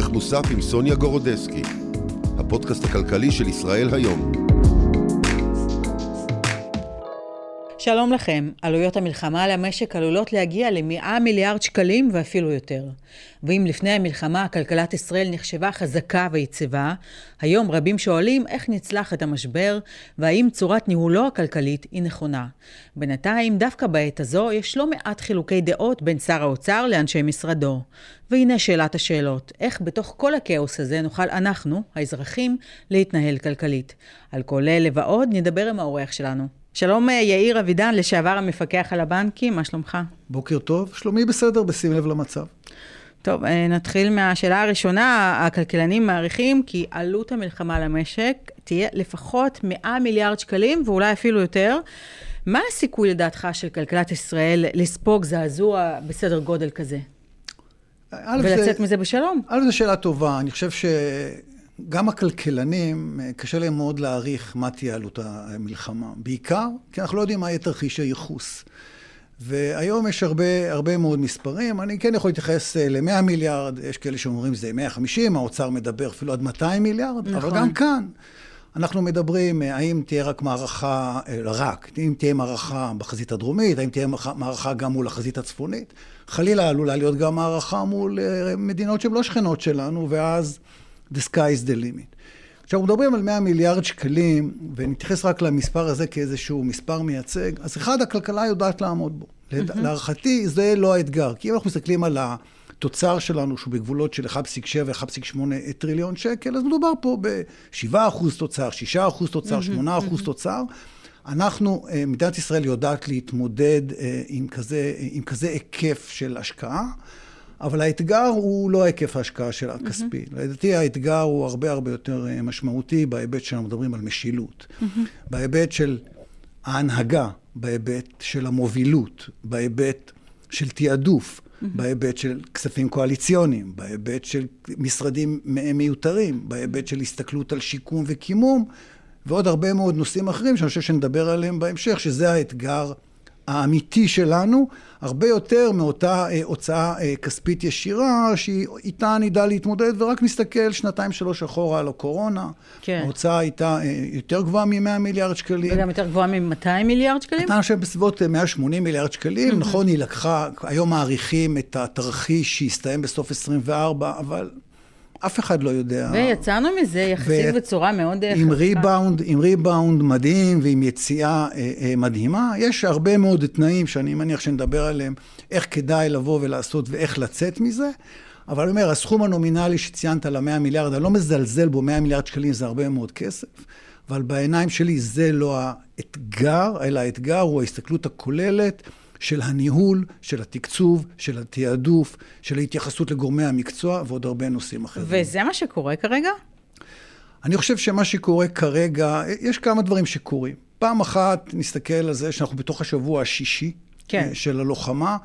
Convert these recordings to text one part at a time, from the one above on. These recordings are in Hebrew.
ערך מוסף עם סוניה גורודסקי, הפודקאסט הכלכלי של ישראל היום. שלום לכם. עלויות המלחמה על המשק עלולות להגיע ל-100 מיליארד שקלים ואפילו יותר. ואם לפני המלחמה כלכלת ישראל נחשבה חזקה ויציבה, היום רבים שואלים איך נצלח את המשבר, והאם צורת ניהולו הכלכלית היא נכונה. בינתיים, דווקא בעת הזו, יש לא מעט חילוקי דעות בין שר האוצר לאנשי משרדו. והנה שאלת השאלות, איך בתוך כל הכאוס הזה נוכל אנחנו, האזרחים, להתנהל כלכלית? על כל אלה ועוד נדבר עם האורח שלנו. שלום אה, יאיר אבידן, לשעבר המפקח על הבנקים, מה שלומך? בוקר טוב, שלומי בסדר, בשים לב למצב. טוב, אה, נתחיל מהשאלה הראשונה. הכלכלנים מעריכים כי עלות המלחמה למשק תהיה לפחות 100 מיליארד שקלים, ואולי אפילו יותר. מה הסיכוי לדעתך של כלכלת ישראל לספוג זעזוע בסדר גודל כזה? ולצאת זה, מזה בשלום? א', זו שאלה טובה. אני חושב שגם הכלכלנים, אה, קשה להם מאוד להעריך מה תהיה עלות המלחמה. בעיקר כי אנחנו לא יודעים מה יהיה תרחיש הייחוס. והיום יש הרבה, הרבה מאוד מספרים. אני כן יכול להתייחס אה, ל-100 מיליארד, יש כאלה שאומרים שזה 150, האוצר מדבר אפילו עד 200 מיליארד, נכון. אבל גם כאן אנחנו מדברים אה, האם תהיה רק מערכה, אה, רק, אם תהיה מערכה בחזית הדרומית, האם תהיה מערכה גם מול החזית הצפונית. חלילה עלולה להיות גם מערכה מול מדינות שהן לא שכנות שלנו, ואז the sky is the limit. כשאנחנו מדברים על 100 מיליארד שקלים, ונתייחס רק למספר הזה כאיזשהו מספר מייצג, אז אחד, הכלכלה יודעת לעמוד בו. Mm-hmm. להערכתי, זה לא האתגר. כי אם אנחנו מסתכלים על התוצר שלנו, שהוא בגבולות של 1.7-1.8 טריליון שקל, אז מדובר פה ב-7% תוצר, 6% תוצר, 8% תוצר. אנחנו, אה, מדינת ישראל יודעת להתמודד אה, עם כזה, עם כזה היקף של השקעה. אבל האתגר הוא לא היקף ההשקעה של הכספי. Mm-hmm. לדעתי האתגר הוא הרבה הרבה יותר אה, משמעותי בהיבט שאנחנו מדברים על משילות. Mm-hmm. בהיבט של ההנהגה, בהיבט של המובילות, בהיבט של תעדוף, mm-hmm. בהיבט של כספים קואליציוניים, בהיבט של משרדים מיותרים, בהיבט של הסתכלות על שיקום וקימום, ועוד הרבה מאוד נושאים אחרים שאני חושב שנדבר עליהם בהמשך, שזה האתגר האמיתי שלנו, הרבה יותר מאותה אה, הוצאה אה, כספית ישירה, שאיתה נדע להתמודד, ורק נסתכל שנתיים שלוש אחורה על הקורונה. כן. ההוצאה הייתה אה, יותר גבוהה מ-100 מיליארד שקלים. וגם יותר גבוהה מ-200 מיליארד שקלים? הייתה עכשיו בסביבות 180 מיליארד שקלים. נכון, היא לקחה, היום מעריכים את התרחיש שהסתיים בסוף 24, אבל אף אחד לא יודע. ויצאנו מזה יחסית ו... בצורה מאוד עם חזקה. ריבאונד, עם ריבאונד מדהים ועם יציאה אה, אה, מדהימה. יש הרבה מאוד תנאים שאני מניח שנדבר עליהם, איך כדאי לבוא ולעשות ואיך לצאת מזה. אבל אני אומר, הסכום הנומינלי שציינת ל-100 מיליארד, אני לא מזלזל בו, 100 מיליארד שקלים זה הרבה מאוד כסף, אבל בעיניים שלי זה לא האתגר, אלא האתגר הוא ההסתכלות הכוללת. של הניהול, של התקצוב, של התעדוף, של ההתייחסות לגורמי המקצוע ועוד הרבה נושאים אחרים. וזה מה שקורה כרגע? אני חושב שמה שקורה כרגע, יש כמה דברים שקורים. פעם אחת נסתכל על זה שאנחנו בתוך השבוע השישי כן. אה, של הלוחמה,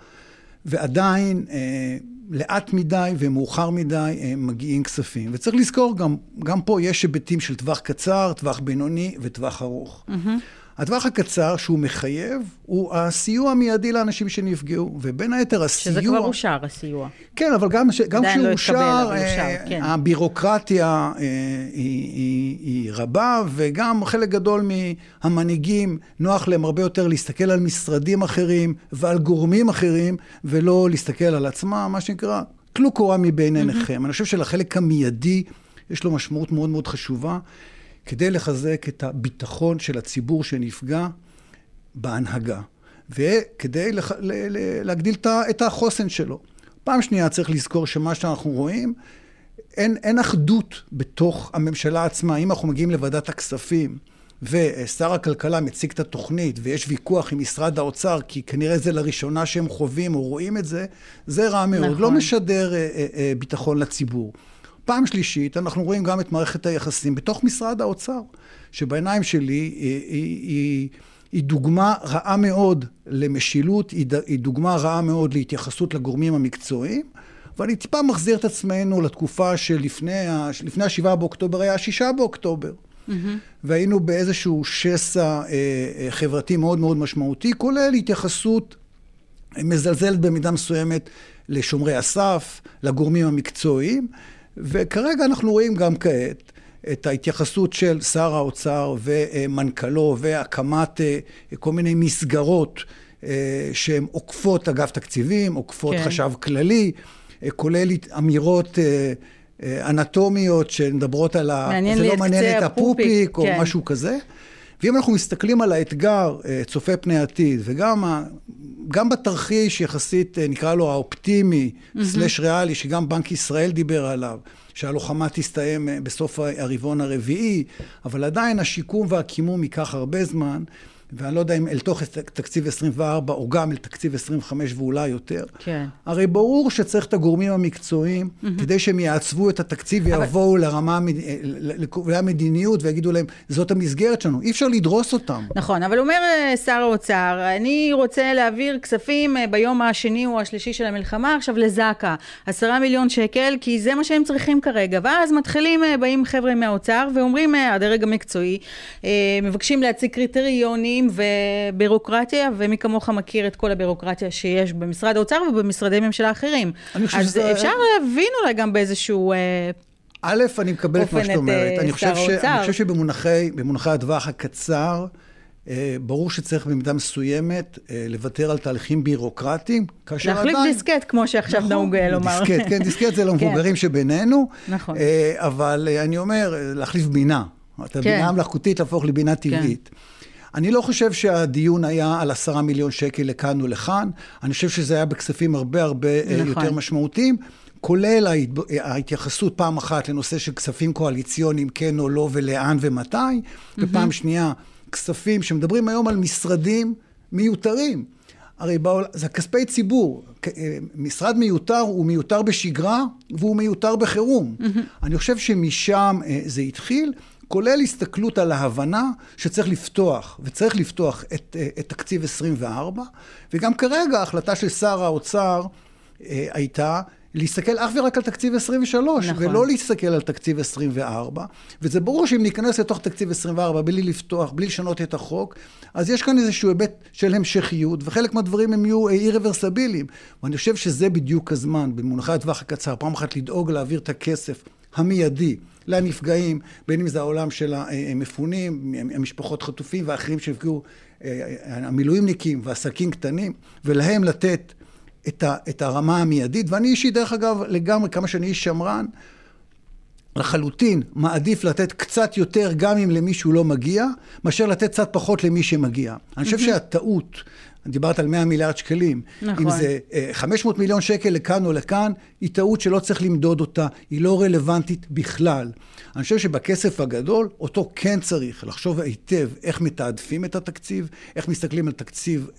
ועדיין אה, לאט מדי ומאוחר מדי אה, מגיעים כספים. וצריך לזכור, גם, גם פה יש היבטים של טווח קצר, טווח בינוני וטווח ארוך. Mm-hmm. הטווח הקצר שהוא מחייב, הוא הסיוע המיידי לאנשים שנפגעו, ובין היתר הסיוע... שזה כבר אושר, הסיוע. כן, אבל גם, גם כשהוא לא אושר, אה, כן. הבירוקרטיה אה, היא, היא, היא רבה, וגם חלק גדול מהמנהיגים, נוח להם הרבה יותר להסתכל על משרדים אחרים ועל גורמים אחרים, ולא להסתכל על עצמם, מה שנקרא, טלו קורה מבין עיניכם. Mm-hmm. אני חושב שלחלק המיידי יש לו משמעות מאוד מאוד חשובה. כדי לחזק את הביטחון של הציבור שנפגע בהנהגה, וכדי לח... להגדיל את החוסן שלו. פעם שנייה צריך לזכור שמה שאנחנו רואים, אין, אין אחדות בתוך הממשלה עצמה. אם אנחנו מגיעים לוועדת הכספים, ושר הכלכלה מציג את התוכנית, ויש ויכוח עם משרד האוצר, כי כנראה זה לראשונה שהם חווים או רואים את זה, זה רע מאוד. לא נכון. לא משדר אה, אה, אה, ביטחון לציבור. פעם שלישית, אנחנו רואים גם את מערכת היחסים בתוך משרד האוצר, שבעיניים שלי היא, היא, היא, היא דוגמה רעה מאוד למשילות, היא, היא דוגמה רעה מאוד להתייחסות לגורמים המקצועיים. ואני טיפה מחזיר את עצמנו לתקופה שלפני ה-7 באוקטובר היה ה-6 באוקטובר. Mm-hmm. והיינו באיזשהו שסע אה, אה, חברתי מאוד מאוד משמעותי, כולל התייחסות מזלזלת במידה מסוימת לשומרי הסף, לגורמים המקצועיים. וכרגע אנחנו רואים גם כעת את ההתייחסות של שר האוצר ומנכ"לו והקמת אה, כל מיני מסגרות אה, שהן עוקפות אגף תקציבים, עוקפות כן. חשב כללי, אה, כולל אמירות אנטומיות שמדברות על ה... זה לא מעניין את הפופיק, או כן. משהו כזה. ואם אנחנו מסתכלים על האתגר צופה פני עתיד, וגם ה... גם בתרחיש יחסית, נקרא לו האופטימי, mm-hmm. סלש ריאלי, שגם בנק ישראל דיבר עליו, שהלוחמה תסתיים אה, בסוף הרבעון הרביעי, אבל עדיין השיקום והקימום ייקח הרבה זמן. ואני לא יודע אם אל תוך תקציב 24 או גם אל תקציב 25 ואולי יותר. כן. הרי ברור שצריך את הגורמים המקצועיים mm-hmm. כדי שהם יעצבו את התקציב ויבואו אבל... לרמה, לקובעי המדיניות ויגידו להם, זאת המסגרת שלנו. אי אפשר לדרוס אותם. נכון, אבל אומר אה, שר האוצר, אני רוצה להעביר כספים אה, ביום השני או השלישי של המלחמה עכשיו לזק"א. עשרה מיליון שקל, כי זה מה שהם צריכים כרגע. ואז מתחילים, אה, באים חבר'ה מהאוצר ואומרים, הדרג המקצועי, מבקשים להציג קריטריונים. ובירוקרטיה, ומי כמוך מכיר את כל הבירוקרטיה שיש במשרד האוצר ובמשרדי ממשלה אחרים. אז שזה... אפשר להבין אולי גם באיזשהו... אה, א', אני מקבל את מה שאת אומרת. אה, אני חושב, ש... אני חושב שבמונחי הטווח הקצר, אה, ברור שצריך במידה מסוימת לוותר על תהליכים בירוקרטיים, כאשר עדיין... להחליף דיסקט, כמו שעכשיו נכון, נהוג לומר. דיסקט, כן, דיסקט זה למבוגרים כן. שבינינו. נכון. אבל אני אומר, להחליף בינה. את כן. הבינה המלאכותית להפוך לבינה כן. טבעית. כן. אני לא חושב שהדיון היה על עשרה מיליון שקל לכאן או לכאן, אני חושב שזה היה בכספים הרבה הרבה אה, נכון. יותר משמעותיים. כולל ההתייחסות פעם אחת לנושא של כספים קואליציוניים, כן או לא, ולאן ומתי, mm-hmm. ופעם שנייה, כספים שמדברים היום על משרדים מיותרים. הרי בעול... זה כספי ציבור. אה, משרד מיותר הוא מיותר בשגרה והוא מיותר בחירום. Mm-hmm. אני חושב שמשם אה, זה התחיל. כולל הסתכלות על ההבנה שצריך לפתוח, וצריך לפתוח את, אה, את תקציב 24, וגם כרגע ההחלטה של שר האוצר אה, הייתה להסתכל אך ורק על תקציב 23, נכון. ולא להסתכל על תקציב 24. וזה ברור שאם ניכנס לתוך תקציב 24 בלי לפתוח, בלי לשנות את החוק, אז יש כאן איזשהו היבט של המשכיות, וחלק מהדברים הם יהיו אי-רוורסביליים. ואני חושב שזה בדיוק הזמן, במונחי הטווח הקצר, פעם אחת לדאוג להעביר את הכסף המיידי. לנפגעים, בין אם זה העולם של המפונים, המשפחות חטופים ואחרים שנפגעו, אה, המילואימניקים ועסקים קטנים, ולהם לתת את, ה, את הרמה המיידית. ואני אישי, דרך אגב, לגמרי, כמה שאני איש שמרן, לחלוטין מעדיף לתת קצת יותר גם אם למישהו לא מגיע, מאשר לתת קצת פחות למי שמגיע. אני חושב שהטעות דיברת על 100 מיליארד שקלים. נכון. אם זה 500 אה, מיליון שקל לכאן או לכאן, היא טעות שלא צריך למדוד אותה, היא לא רלוונטית בכלל. אני חושב שבכסף הגדול, אותו כן צריך לחשוב היטב איך מתעדפים את התקציב, איך מסתכלים על תקציב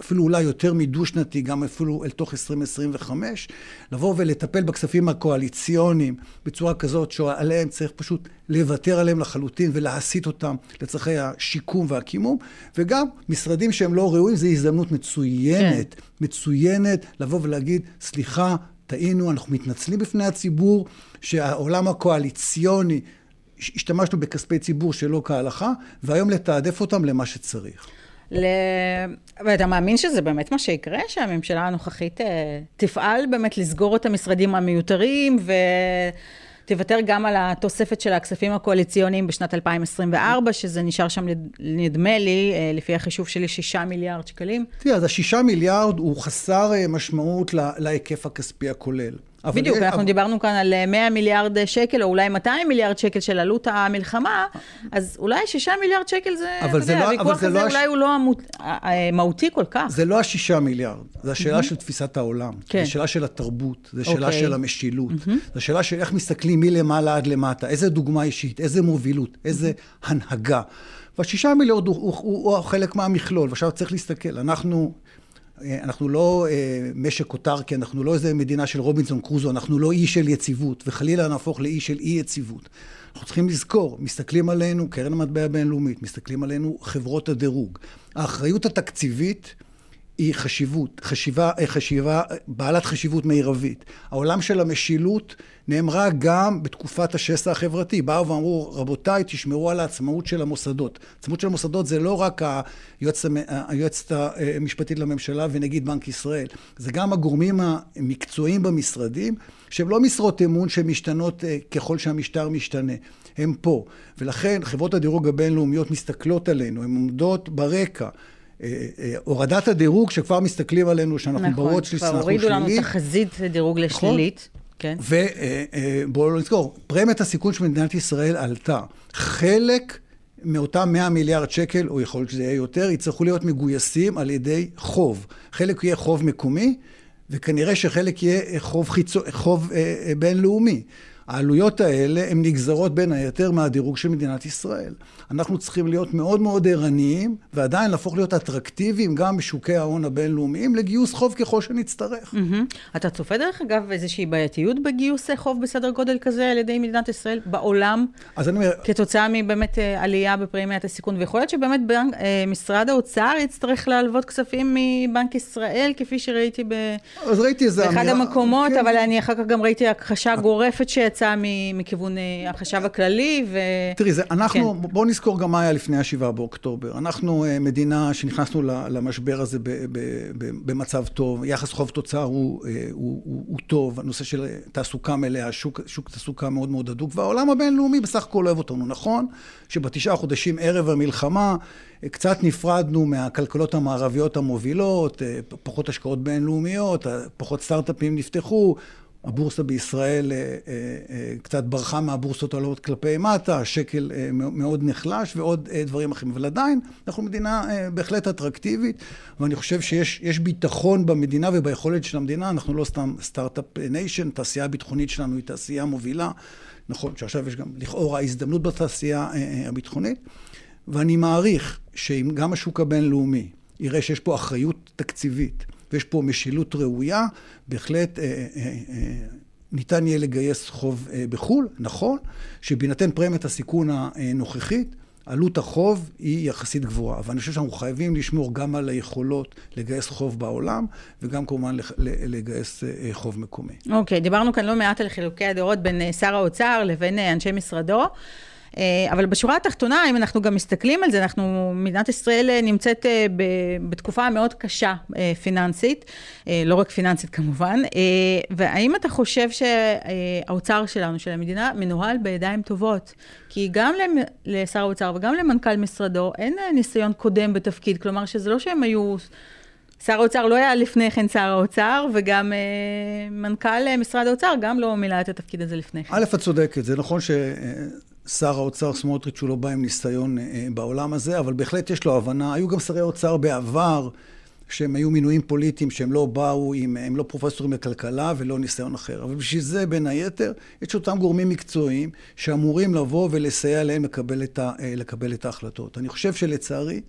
אפילו אולי יותר מדו-שנתי, גם אפילו אל תוך 2025, לבוא ולטפל בכספים הקואליציוניים בצורה כזאת שעליהם צריך פשוט לוותר עליהם לחלוטין ולהסיט אותם לצרכי השיקום והקימום, וגם משרדים שהם לא ראויים, זו הזדמנות מצוינת, כן. מצוינת לבוא ולהגיד, סליחה, טעינו, אנחנו מתנצלים בפני הציבור, שהעולם הקואליציוני, השתמשנו בכספי ציבור שלא כהלכה, והיום לתעדף אותם למה שצריך. ל... ואתה מאמין שזה באמת מה שיקרה? שהממשלה הנוכחית אה, תפעל באמת לסגור את המשרדים המיותרים ו... תוותר גם על התוספת של הכספים הקואליציוניים בשנת 2024, שזה נשאר שם, נדמה לי, אה, לפי החישוב שלי, שישה מיליארד שקלים. תראה, אז השישה מיליארד הוא חסר אה, משמעות להיקף הכספי הכולל. בדיוק, אנחנו אבל... דיברנו כאן על 100 אה, מיליארד שקל, או אולי 200 מיליארד שקל של עלות המלחמה, אז אולי 6 מיליארד שקל זה, אתה יודע, לא, הוויכוח הזה לא הש... אולי הוא לא המות... מהותי כל כך. זה לא השישה מיליארד, זה השאלה של תפיסת העולם, כן. זה שאלה של התרבות, זה שאלה אוקיי. של המשילות, זה שאלה של איך מסתכלים מלמעלה עד למטה, איזה דוגמה אישית, איזה מובילות, איזה הנהגה. והשישה מיליארד הוא, הוא, הוא, הוא חלק מהמכלול, ועכשיו צריך להסתכל, אנחנו אה, אנחנו לא אה, משק אוטרקי, אנחנו לא איזה מדינה של רובינסון קרוזו, אנחנו לא אי של יציבות, וחלילה נהפוך לאי של אי יציבות. אנחנו צריכים לזכור, מסתכלים עלינו, קרן המטבע הבינלאומית, מסתכלים עלינו חברות הדירוג. האחריות התקציבית היא חשיבות, חשיבה, חשיבה בעלת חשיבות מרבית. העולם של המשילות נאמרה גם בתקופת השסע החברתי. באו ואמרו, רבותיי, תשמרו על העצמאות של המוסדות. העצמאות של המוסדות זה לא רק היועצת, היועצת המשפטית לממשלה ונגיד בנק ישראל, זה גם הגורמים המקצועיים במשרדים, שהם לא משרות אמון שמשתנות אה, ככל שהמשטר משתנה. הם פה. ולכן חברות הדירוג הבינלאומיות מסתכלות עלינו, הן עומדות ברקע. אה, אה, הורדת הדירוג, שכבר מסתכלים עלינו, שאנחנו נכון, אנחנו שלילית. נכון, כבר הורידו לנו תחזית לדירוג לשלילית. נכון. כן. ובואו לא נזכור, פרמיית הסיכון של מדינת ישראל עלתה. חלק מאותם 100 מיליארד שקל, או יכול להיות שזה יהיה יותר, יצטרכו להיות מגויסים על ידי חוב. חלק יהיה חוב מקומי, וכנראה שחלק יהיה חוב, חיצו, חוב אה, אה, בינלאומי. העלויות האלה הן נגזרות בין היתר מהדירוג של מדינת ישראל. אנחנו צריכים להיות מאוד מאוד ערניים, ועדיין להפוך להיות אטרקטיביים גם בשוקי ההון הבינלאומיים, לגיוס חוב ככל שנצטרך. Mm-hmm. אתה צופה דרך אגב איזושהי בעייתיות בגיוס חוב בסדר גודל כזה על ידי מדינת ישראל בעולם? אז אני אומר... כתוצאה מבאמת אה, עלייה בפרמיית הסיכון, ויכול להיות שבאמת בנק, אה, משרד האוצר יצטרך להלוות כספים מבנק ישראל, כפי שראיתי ב... אז ראיתי איזה אמירה... באחד המקומות, כן. אבל אני אחר כך גם ראיתי הכחשה גורפת שיצאה מכיוון אה, החשב הכללי, ו... תראי, זה, אנחנו, כן. בואו נזכור גם מה היה לפני ה-7 באוקטובר. אנחנו אה, מדינה שנכנסנו למשבר הזה במצב טוב, יחס חוב תוצר הוא, אה, הוא, הוא, הוא טוב, הנושא של תעסוקה מלאה, שוק, שוק תעסוקה מאוד מאוד הדוק, והעולם הבינלאומי בסך הכל אוהב אותנו. נכון שבתשעה חודשים ערב המלחמה, אה, קצת נפרדנו מהכלכלות המערביות המובילות, פחות השקעות בינלאומיות, פחות סטארט-אפים נפתחו, הבורסה בישראל אה, אה, אה, קצת ברחה מהבורסות העולות כלפי מטה, השקל מאוד נחלש ועוד דברים אחרים. אבל עדיין, אנחנו מדינה בהחלט אטרקטיבית, ואני חושב שיש ביטחון במדינה וביכולת של המדינה. אנחנו לא סתם start-up nation, התעשייה הביטחונית שלנו היא תעשייה מובילה. נכון שעכשיו יש גם לכאורה הזדמנות בתעשייה הביטחונית, ואני מעריך שאם גם השוק הבינלאומי יראה שיש פה אחריות תקציבית, ויש פה משילות ראויה, בהחלט אה, אה, אה, ניתן יהיה לגייס חוב אה, בחו"ל, נכון, שבהינתן פרמיית הסיכון הנוכחית, עלות החוב היא יחסית גבוהה, אבל אני חושב שאנחנו חייבים לשמור גם על היכולות לגייס חוב בעולם, וגם כמובן לגייס אה, חוב מקומי. אוקיי, okay, דיברנו כאן לא מעט על חילוקי הדעות בין אה, שר האוצר לבין אה, אנשי משרדו. אה, אבל בשורה התחתונה, אם אנחנו גם מסתכלים על זה, אנחנו, מדינת ישראל אה, נמצאת אה, בתקופה מאוד קשה פיננסית, לא רק פיננסית כמובן, והאם אתה חושב שהאוצר שלנו, של המדינה, מנוהל בידיים טובות? כי גם לשר האוצר וגם למנכ"ל משרדו אין ניסיון קודם בתפקיד, כלומר שזה לא שהם היו... שר האוצר לא היה לפני כן שר האוצר, וגם אה, מנכ"ל משרד האוצר גם לא מילא את התפקיד הזה לפני כן. א', את צודקת, זה נכון ש... שר האוצר סמוטריץ' הוא לא בא עם ניסיון אה, בעולם הזה, אבל בהחלט יש לו הבנה. היו גם שרי אוצר בעבר, שהם היו מינויים פוליטיים, שהם לא באו עם, הם לא פרופסורים לכלכלה ולא ניסיון אחר. אבל בשביל זה, בין היתר, יש אותם גורמים מקצועיים שאמורים לבוא ולסייע להם לקבל את, ה, אה, לקבל את ההחלטות. אני חושב שלצערי,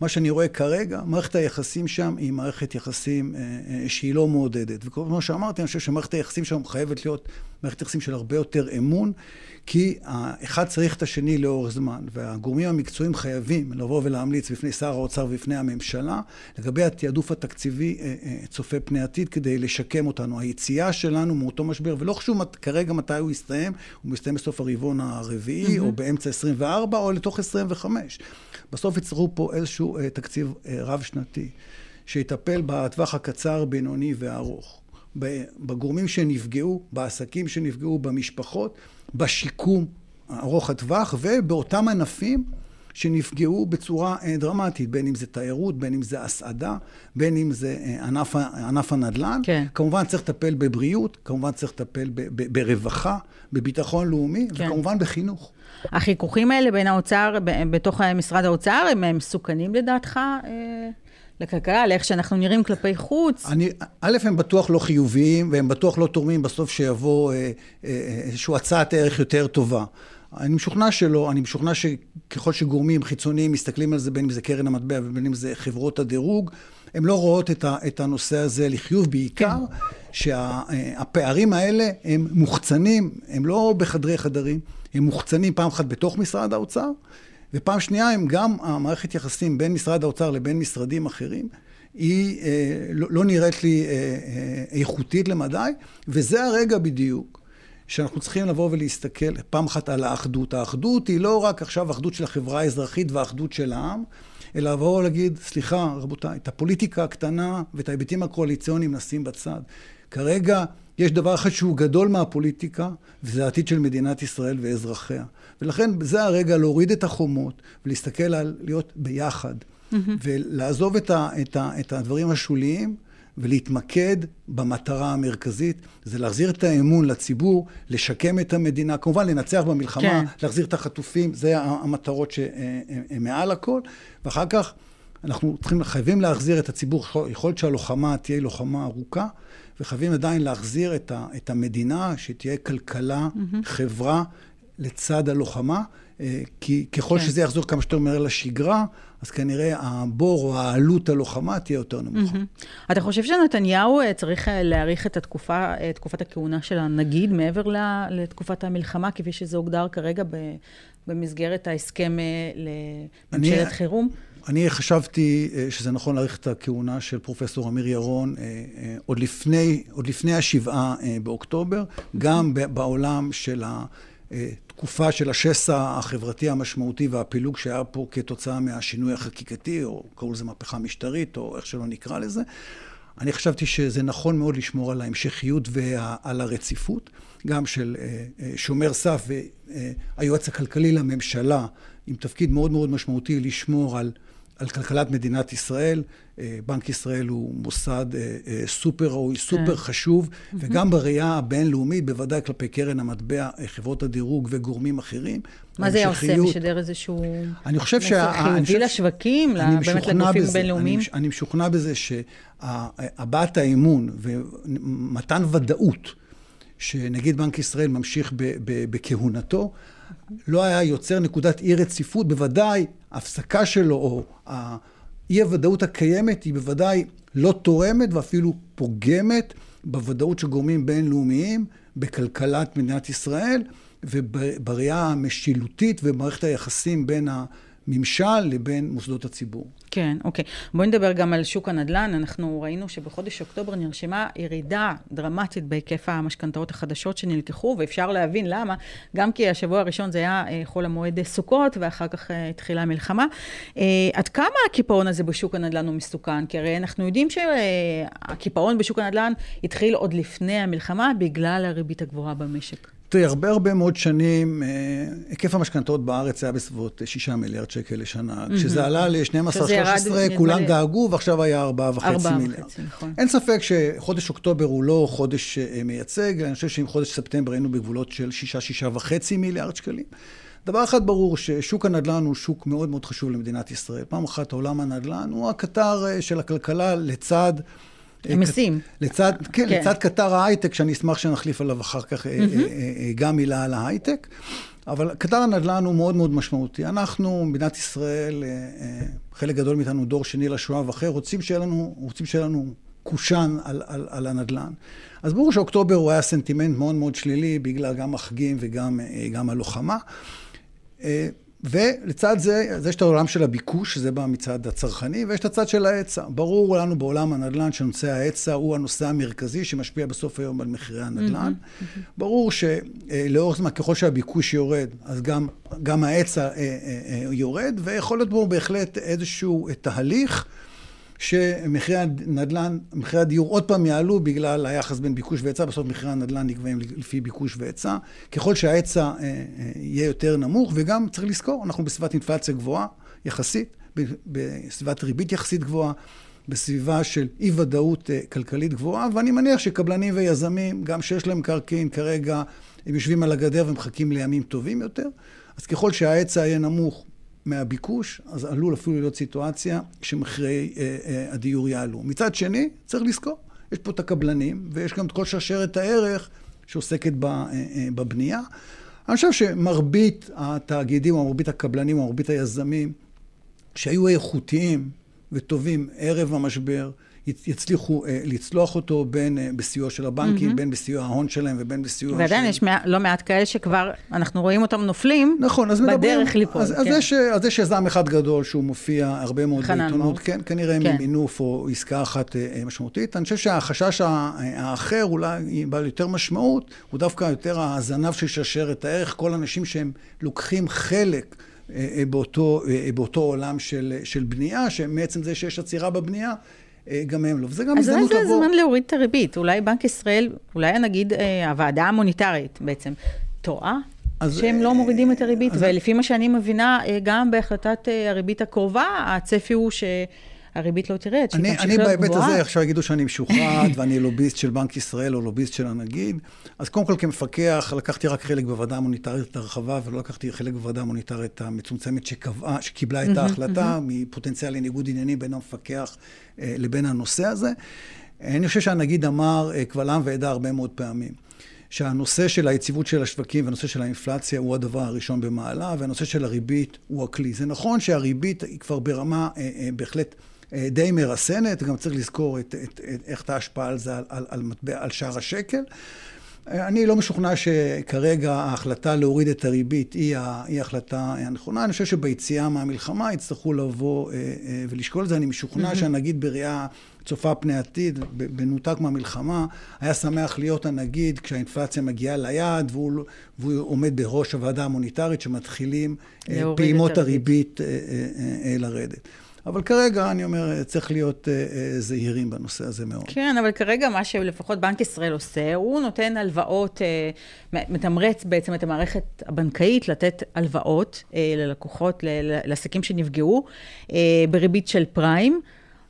מה שאני רואה כרגע, מערכת היחסים שם היא מערכת יחסים אה, שהיא לא מעודדת. וכמו שאמרתי, אני חושב שמערכת היחסים שם חייבת להיות מערכת יחסים של הרבה יותר אמון. כי האחד צריך את השני לאורך זמן, והגורמים המקצועיים חייבים לבוא ולהמליץ בפני שר האוצר ובפני הממשלה לגבי התעדוף התקציבי אה, אה, צופה פני עתיד כדי לשקם אותנו. היציאה שלנו מאותו משבר, ולא חשוב כרגע מתי הוא יסתיים, הוא מסתיים בסוף הרבעון הרביעי, mm-hmm. או באמצע 24, או לתוך 25. בסוף יצטרכו פה איזשהו אה, תקציב רב-שנתי, שיטפל בטווח הקצר, בינוני והארוך. בגורמים שנפגעו, בעסקים שנפגעו, במשפחות, בשיקום ארוך הטווח ובאותם ענפים שנפגעו בצורה אה, דרמטית, בין אם זה תיירות, בין אם זה הסעדה, בין אם זה אה, ענף, ענף הנדל"ן. כן. כמובן צריך לטפל בבריאות, כמובן צריך לטפל ב, ב, ברווחה, בביטחון לאומי, כן. וכמובן בחינוך. החיכוכים האלה בין האוצר, בתוך משרד האוצר, הם מסוכנים לדעתך? אה? לכלכלה, לאיך שאנחנו נראים כלפי חוץ. אני, א', הם בטוח לא חיוביים, והם בטוח לא תורמים בסוף שיבוא אה, אה, איזושהי הצעת ערך יותר טובה. אני משוכנע שלא, אני משוכנע שככל שגורמים חיצוניים מסתכלים על זה, בין אם זה קרן המטבע ובין אם זה חברות הדירוג, הן לא רואות את, ה, את הנושא הזה לחיוב, בעיקר כן. שהפערים האלה הם מוחצנים, הם לא בחדרי חדרים, הם מוחצנים פעם אחת בתוך משרד האוצר, ופעם שנייה הם גם המערכת יחסים בין משרד האוצר לבין משרדים אחרים, היא אה, לא, לא נראית לי אה, אה, איכותית למדי, וזה הרגע בדיוק שאנחנו צריכים לבוא ולהסתכל פעם אחת על האחדות. האחדות היא לא רק עכשיו אחדות של החברה האזרחית והאחדות של העם, אלא לבוא ולהגיד, סליחה, רבותיי, את הפוליטיקה הקטנה ואת ההיבטים הקואליציוניים נשים בצד. כרגע יש דבר אחד שהוא גדול מהפוליטיקה, וזה העתיד של מדינת ישראל ואזרחיה. ולכן זה הרגע להוריד את החומות ולהסתכל על להיות ביחד. Mm-hmm. ולעזוב את, ה, את, ה, את הדברים השוליים ולהתמקד במטרה המרכזית, זה להחזיר את האמון לציבור, לשקם את המדינה, כמובן לנצח במלחמה, כן. להחזיר את החטופים, זה המטרות שהן מעל הכל, ואחר כך אנחנו צריכים, חייבים להחזיר את הציבור, יכול להיות שהלוחמה תהיה לוחמה ארוכה, וחייבים עדיין להחזיר את, ה, את המדינה, שתהיה כלכלה, mm-hmm. חברה, לצד הלוחמה, אה, כי ככל כן. שזה יחזור כמה שיותר מהר לשגרה, אז כנראה הבור או העלות הלוחמה תהיה יותר נמוכה. Mm-hmm. אתה חושב שנתניהו אה, צריך אה, להאריך את התקופה, תקופת הכהונה של הנגיד מעבר לתקופת המלחמה, כפי שזה הוגדר כרגע במסגרת ההסכם לממשלת אני, חירום? אני חשבתי שזה נכון להאריך את הכהונה של פרופסור אמיר ירון עוד לפני, עוד לפני השבעה באוקטובר, גם בעולם של ה... תקופה של השסע החברתי המשמעותי והפילוג שהיה פה כתוצאה מהשינוי החקיקתי, או קראו לזה מהפכה משטרית, או איך שלא נקרא לזה. אני חשבתי שזה נכון מאוד לשמור על ההמשכיות ועל הרציפות, גם של אה, אה, שומר סף והיועץ הכלכלי לממשלה, עם תפקיד מאוד מאוד משמעותי לשמור על על כלכלת מדינת ישראל. אה, בנק ישראל הוא מוסד אה, אה, סופר ראוי, סופר כן. חשוב, וגם בראייה הבינלאומית, בוודאי כלפי קרן המטבע, חברות הדירוג וגורמים אחרים. מה זה היה עושה? משדר איזשהו... אני חושב שה... חיובי לשווקים, באמת לגופים בינלאומיים? אני, אני משוכנע בזה שהבעת האמון ומתן ודאות שנגיד בנק ישראל ממשיך בכהונתו, לא היה יוצר נקודת אי רציפות, בוודאי ההפסקה שלו או האי הוודאות הקיימת היא בוודאי לא תורמת ואפילו פוגמת בוודאות של גורמים בינלאומיים בכלכלת מדינת ישראל ובראייה המשילותית ומערכת היחסים בין הממשל לבין מוסדות הציבור. כן, אוקיי. בואי נדבר גם על שוק הנדל"ן. אנחנו ראינו שבחודש אוקטובר נרשמה ירידה דרמטית בהיקף המשכנתאות החדשות שנלקחו, ואפשר להבין למה, גם כי השבוע הראשון זה היה אה, חול המועד סוכות, ואחר כך אה, התחילה המלחמה. אה, עד כמה הקיפאון הזה בשוק הנדל"ן הוא מסוכן? כי הרי אנחנו יודעים שהקיפאון בשוק הנדל"ן התחיל עוד לפני המלחמה בגלל הריבית הגבוהה במשק. תראי, הרבה הרבה מאוד שנים, אה, היקף המשכנתאות בארץ היה בסביבות 6 מיליארד שקל לשנה. כשזה עלה ל-12-13, כולם דאגו, ועכשיו היה 4.5 מיליארד. נכון. אין ספק שחודש אוקטובר הוא לא חודש אה, מייצג, אני חושב שעם חודש ספטמבר היינו בגבולות של 6-6.5 מיליארד שקלים. דבר אחד ברור, ששוק הנדל"ן הוא שוק מאוד מאוד חשוב למדינת ישראל. פעם אחת עולם הנדל"ן הוא הקטר אה, של הכלכלה לצד... מיסים. לצד, כן, כן, לצד קטר ההייטק, שאני אשמח שנחליף עליו אחר כך mm-hmm. גם מילה על ההייטק. אבל קטר הנדל"ן הוא מאוד מאוד משמעותי. אנחנו, מדינת ישראל, חלק גדול מאיתנו דור שני לשואה ואחר, רוצים שיהיה לנו, רוצים שיהיה לנו קושאן על, על, על הנדל"ן. אז ברור שאוקטובר הוא היה סנטימנט מאוד מאוד שלילי, בגלל גם החגים וגם הלוחמה. ולצד זה, אז יש את העולם של הביקוש, שזה בא מצד הצרכני, ויש את הצד של ההיצע. ברור לנו בעולם הנדל"ן שנושא ההיצע הוא הנושא המרכזי שמשפיע בסוף היום על מחירי הנדל"ן. Mm-hmm, mm-hmm. ברור שלאורך זמן, ככל שהביקוש יורד, אז גם, גם ההיצע אה, אה, אה, יורד, ויכול להיות בו בהחלט איזשהו תהליך. שמחירי הנדל"ן, מחירי הדיור עוד פעם יעלו בגלל היחס בין ביקוש והיצע, בסוף מחירי הנדל"ן נקבעים לפי ביקוש והיצע. ככל שההיצע אה, אה, יהיה יותר נמוך, וגם צריך לזכור, אנחנו בסביבת אינפלציה גבוהה יחסית, בסביבת ריבית יחסית גבוהה, בסביבה של אי ודאות אה, כלכלית גבוהה, ואני מניח שקבלנים ויזמים, גם שיש להם קרקעין כרגע, הם יושבים על הגדר ומחכים לימים טובים יותר. אז ככל שההיצע יהיה נמוך, מהביקוש, אז עלול אפילו להיות סיטואציה שמחירי אה, אה, הדיור יעלו. מצד שני, צריך לזכור, יש פה את הקבלנים, ויש גם את כל שרשרת הערך שעוסקת ב, אה, אה, בבנייה. אני חושב שמרבית התאגידים, או מרבית הקבלנים, או מרבית היזמים, שהיו איכותיים וטובים ערב המשבר, יצליחו לצלוח אותו בין בסיוע של הבנקים, mm-hmm. בין בסיוע ההון שלהם ובין בסיוע... ועדיין של... יש לא מעט כאלה שכבר, אנחנו רואים אותם נופלים נכון, אז בדרך ליפול. אז, כן. אז, יש, אז יש יזם אחד גדול שהוא מופיע הרבה מאוד בעיתונות, כן, כנראה כן. ממינוף או עסקה אחת משמעותית. אני חושב שהחשש האחר, אולי בעל יותר משמעות, הוא דווקא יותר הזנב של שרשרת הערך, כל האנשים שהם לוקחים חלק. אה, אה, באותו, אה, באותו עולם של, של בנייה, שמעצם זה שיש עצירה בבנייה, גם הם לא. וזה גם הזדמנות לבוא... אז אולי זה הזמן להוריד את הריבית. אולי בנק ישראל, אולי נגיד הוועדה המוניטרית בעצם, טועה? אז, שהם לא מורידים את הריבית, ולפי מה שאני מבינה, גם בהחלטת הריבית הקרובה, הצפי הוא ש... הריבית לא תרד, שהיא תמשיך להיות גבוהה. אני בהיבט הזה, עכשיו יגידו שאני משוחד, ואני לוביסט של בנק ישראל או לוביסט של הנגיד. אז קודם כל כמפקח, לקחתי רק חלק בוועדה המוניטרית הרחבה, ולא לקחתי חלק בוועדה המוניטרית המצומצמת שקבעה, שקיבלה את ההחלטה, מפוטנציאל לניגוד עניינים בין המפקח אה, לבין הנושא הזה. אני חושב שהנגיד אמר אה, קבל עם ועדה הרבה מאוד פעמים. שהנושא של היציבות של השווקים והנושא של האינפלציה הוא הדבר הראשון במעלה, והנושא של הריבית הוא הכלי. זה נכון שהריבית היא כבר ברמה אה, אה, בהחלט די מרסנת, גם צריך לזכור את, את, את, איך את ההשפעה על זה, על, על, על, מטבע, על שער השקל. אה, אני לא משוכנע שכרגע ההחלטה להוריד את הריבית היא ההחלטה הנכונה. אני חושב שביציאה מהמלחמה יצטרכו לבוא אה, ולשקול את זה. אני משוכנע mm-hmm. שהנגיד בראייה צופה פני עתיד, בנותק מהמלחמה, היה שמח להיות הנגיד כשהאינפלציה מגיעה ליעד והוא, לא, והוא עומד בראש הוועדה המוניטרית שמתחילים פעימות הריבית לרדת. אבל כרגע, אני אומר, צריך להיות uh, uh, זהירים בנושא הזה מאוד. כן, אבל כרגע מה שלפחות בנק ישראל עושה, הוא נותן הלוואות, uh, מתמרץ בעצם את המערכת הבנקאית לתת הלוואות ללקוחות, לעסקים שנפגעו, בריבית של פריים.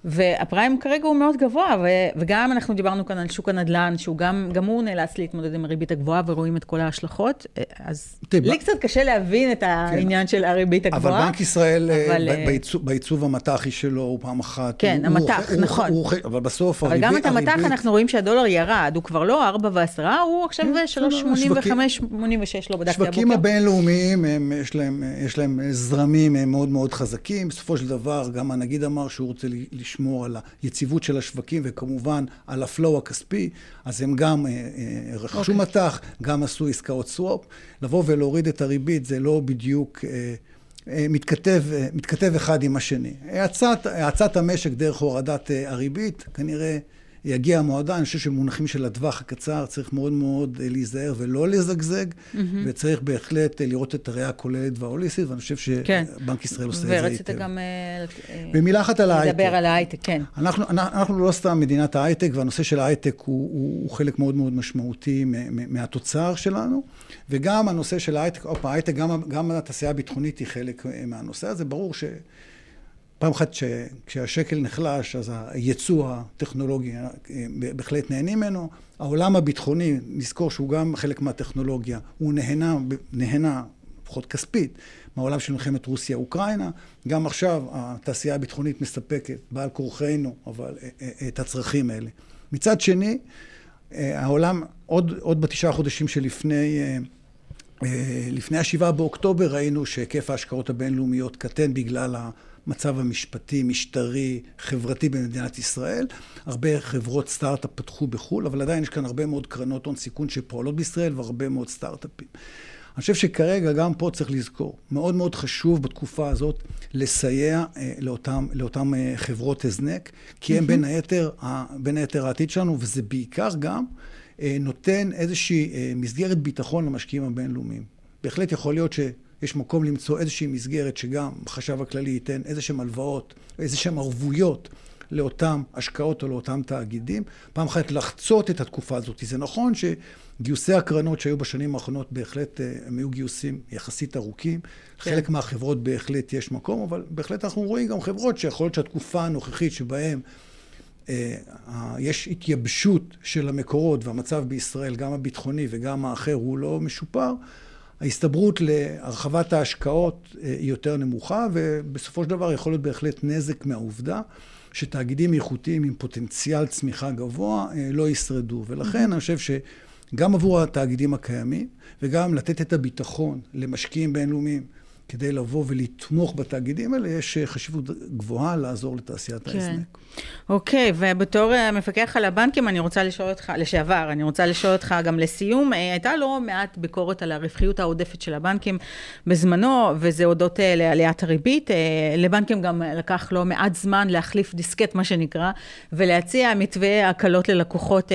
והפריים כרגע הוא מאוד גבוה, ו- וגם אנחנו דיברנו כאן על שוק הנדל"ן, שהוא גם, גם הוא נאלץ להתמודד עם הריבית הגבוהה, ורואים את כל ההשלכות. אז טבע. לי קצת קשה להבין את כן. העניין כן. של הריבית הגבוהה. אבל בנק ישראל, אבל... אה, בעיצוב, המטח"י שלו, הוא פעם אחת... כן, הוא, המטח, הוא, נכון. הוא, הוא, אבל בסוף אבל הריבית... אבל גם את המטח הריבית... אנחנו רואים שהדולר ירד, הוא כבר לא 4 ו-10, הוא עכשיו 3.85, 86, לא בדקתי הבוקר. השווקים הבינלאומיים, הם, יש, להם, יש להם זרמים מאוד מאוד חזקים. בסופו של דבר, גם הנגיד אמר שהוא רוצה לשמור על היציבות של השווקים וכמובן על ה flow הכספי, אז הם גם אה, אה, רכשו okay. אוקיי. מט"ח, גם עשו עסקאות swap. לבוא ולהוריד את הריבית זה לא בדיוק... אה, מתכתב, מתכתב אחד עם השני. האצת המשק דרך הורדת הריבית, כנראה יגיע המועדה, אני חושב שבמונחים של הטווח הקצר צריך מאוד מאוד אה, להיזהר ולא לזגזג, mm-hmm. וצריך בהחלט אה, לראות את הראייה הכוללת וההוליסטית, ואני חושב שבנק כן. ישראל עושה את זה היטב. ורצית גם... במילה אחת על ההייטק. לדבר על ההייטק, כן. אנחנו, אנחנו לא סתם מדינת ההייטק, והנושא של ההייטק הוא, הוא, הוא חלק מאוד מאוד משמעותי מהתוצר שלנו, וגם הנושא של ההייטק, פעם, ההייטק, גם, גם התעשייה הביטחונית היא חלק אה, מהנושא הזה, ברור ש... פעם אחת ש... כשהשקל נחלש, אז היצוא הטכנולוגי אה, בהחלט נהנים ממנו. העולם הביטחוני, נזכור שהוא גם חלק מהטכנולוגיה, הוא נהנה, נהנה, לפחות כספית, מהעולם של מלחמת רוסיה-אוקראינה. גם עכשיו התעשייה הביטחונית מספקת, בעל כורחנו, אבל אה, אה, את הצרכים האלה. מצד שני, העולם, עוד, עוד בתשעה חודשים שלפני... לפני השבעה באוקטובר ראינו שהיקף ההשקעות הבינלאומיות קטן בגלל המצב המשפטי, משטרי, חברתי במדינת ישראל. הרבה חברות סטארט-אפ פתחו בחו"ל, אבל עדיין יש כאן הרבה מאוד קרנות הון סיכון שפועלות בישראל והרבה מאוד סטארט-אפים. אני חושב שכרגע גם פה צריך לזכור, מאוד מאוד חשוב בתקופה הזאת לסייע אה, לאותם, לאותם אה, חברות הזנק, כי הם בין היתר, בין היתר העתיד שלנו, וזה בעיקר גם אה, נותן איזושהי אה, מסגרת ביטחון למשקיעים הבינלאומיים. בהחלט יכול להיות ש... יש מקום למצוא איזושהי מסגרת שגם החשב הכללי ייתן איזה שהן הלוואות, איזה שהן ערבויות לאותן השקעות או לאותם תאגידים. פעם אחת לחצות את התקופה הזאת. זה נכון שגיוסי הקרנות שהיו בשנים האחרונות בהחלט אה, הם היו גיוסים יחסית ארוכים. כן. חלק מהחברות בהחלט יש מקום, אבל בהחלט אנחנו רואים גם חברות שיכול להיות שהתקופה הנוכחית שבהן אה, יש התייבשות של המקורות והמצב בישראל, גם הביטחוני וגם האחר, הוא לא משופר. ההסתברות להרחבת ההשקעות אה, היא יותר נמוכה, ובסופו של דבר יכול להיות בהחלט נזק מהעובדה שתאגידים איכותיים עם פוטנציאל צמיחה גבוה אה, לא ישרדו. ולכן אני חושב שגם עבור התאגידים הקיימים, וגם לתת את הביטחון למשקיעים בינלאומיים, כדי לבוא ולתמוך בתאגידים האלה, יש חשיבות גבוהה לעזור לתעשיית כן. ההזנק. אוקיי, ובתור אה, מפקח על הבנקים, אני רוצה לשאול אותך, לשעבר, אני רוצה לשאול אותך גם לסיום, אה, הייתה לא מעט ביקורת על הרווחיות העודפת של הבנקים בזמנו, וזה הודות אה, לעליית הריבית. לבנקים גם לקח לא מעט זמן להחליף דיסקט, מה שנקרא, ולהציע מתווה הקלות ללקוחות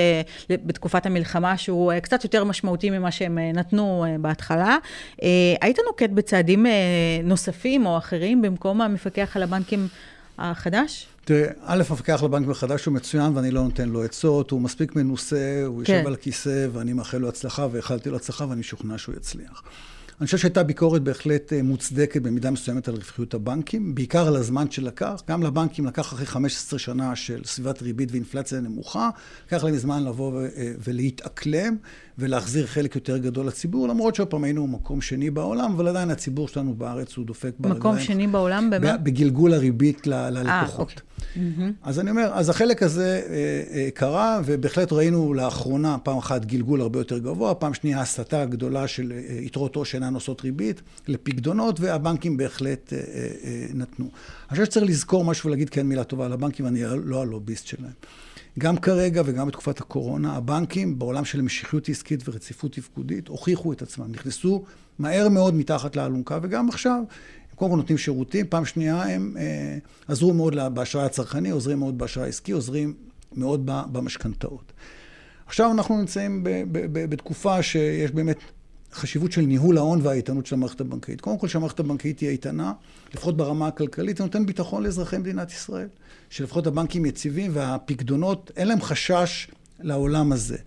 בתקופת המלחמה, שהוא קצת יותר משמעותי ממה שהם נתנו בהתחלה. היית נוקט בצעדים נוספים או אחרים במקום המפקח על הבנקים החדש? תראה, א', המפקח על הבנק החדש הוא מצוין ואני לא נותן לו עצות, הוא מספיק מנוסה, הוא כן. יושב על הכיסא ואני מאחל לו הצלחה ואיחלתי לו הצלחה ואני משוכנע שהוא יצליח. אני חושב שהייתה ביקורת בהחלט אה, מוצדקת במידה מסוימת על רווחיות הבנקים, בעיקר על הזמן שלקח. גם לבנקים לקח אחרי 15 שנה של סביבת ריבית ואינפלציה נמוכה, לקח להם זמן לבוא אה, ולהתאקלם ולהחזיר חלק יותר גדול לציבור, למרות שעוד פעם היינו מקום שני בעולם, אבל עדיין הציבור שלנו בארץ הוא דופק ברגליים. מקום שני בעולם במה? בגלגול הריבית ל- ללקוחות. 아, אוקיי. Mm-hmm. אז אני אומר, אז החלק הזה אה, אה, קרה, ובהחלט ראינו לאחרונה פעם אחת גלגול הרבה יותר גבוה, פעם שנייה הסטה גדולה של אה, יתרות עו"ש שאינן עושות ריבית לפקדונות, והבנקים בהחלט אה, אה, אה, נתנו. אני חושב שצריך לזכור משהו ולהגיד כן מילה טובה על הבנקים, אני לא הלוביסט שלהם. גם כרגע וגם בתקופת הקורונה, הבנקים בעולם של משיכיות עסקית ורציפות תפקודית הוכיחו את עצמם, נכנסו מהר מאוד מתחת לאלונקה, וגם עכשיו הם קודם כל נותנים שירותים, פעם שנייה הם אה, עזרו מאוד באשראי הצרכני, עוזרים מאוד באשראי העסקי, עוזרים מאוד במשכנתאות. עכשיו אנחנו נמצאים ב, ב, ב, בתקופה שיש באמת חשיבות של ניהול ההון והאיתנות של המערכת הבנקאית. קודם כל שהמערכת הבנקאית תהיה איתנה, לפחות ברמה הכלכלית, זה נותן ביטחון לאזרחי מדינת ישראל. שלפחות הבנקים יציבים והפקדונות, אין להם חשש לעולם הזה.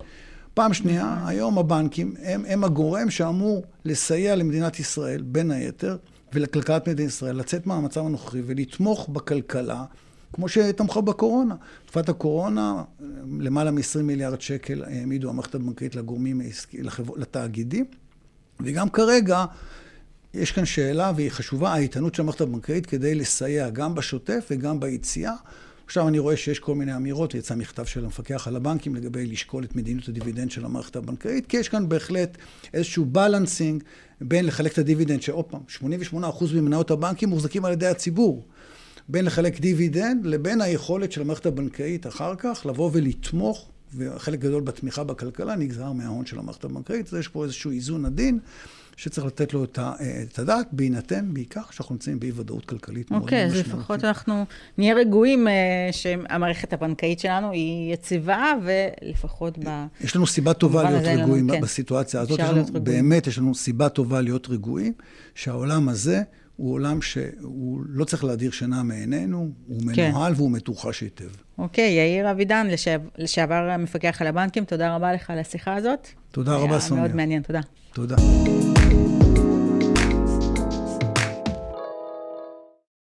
פעם שנייה, היום הבנקים הם, הם הגורם שאמור לסייע למדינת ישראל, בין היתר, ולכלכלת מדינת ישראל, לצאת מהמצב הנוכחי ולתמוך בכלכלה, כמו שתמכה בקורונה. בתקופת הקורונה, למעלה מ-20 מיליארד שקל העמידו המערכת הבנקאית לגורמים, לתאגידים, וגם כרגע יש כאן שאלה, והיא חשובה, האיתנות של המערכת הבנקאית כדי לסייע גם בשוטף וגם ביציאה. עכשיו אני רואה שיש כל מיני אמירות, יצא מכתב של המפקח על הבנקים לגבי לשקול את מדיניות הדיבידנד של המערכת הבנקאית, כי יש כאן בהחלט איזשהו balancing בין לחלק את הדיבידנד, שעוד פעם, 88% ממניות הבנקים מוחזקים על ידי הציבור. בין לחלק דיבידנד לבין היכולת של המערכת הבנקאית אחר כך לבוא ולתמוך, וחלק גדול בתמיכה בכלכלה נגזר מההון של המערכת הבנקאית, אז יש פה איזשהו איזון עדין. שצריך לתת לו את הדעת, בהינתן בעיקר שאנחנו נמצאים באי ודאות כלכלית מאוד אוקיי, משמעותית. אוקיי, אז לפחות אנחנו נהיה רגועים אה, שהמערכת הבנקאית שלנו היא יציבה, ולפחות ב... יש לנו סיבה טובה להיות רגועים כן. בסיטואציה הזאת. יש לנו, באמת, יש לנו סיבה טובה להיות רגועים, שהעולם הזה... הוא עולם שהוא לא צריך להדיר שינה מעינינו, הוא כן. מנוהל והוא מתוחש היטב. אוקיי, יאיר אבידן, לשעבר המפקח על הבנקים, תודה רבה לך על השיחה הזאת. תודה רבה, סוניה. מאוד מעניין, תודה. תודה.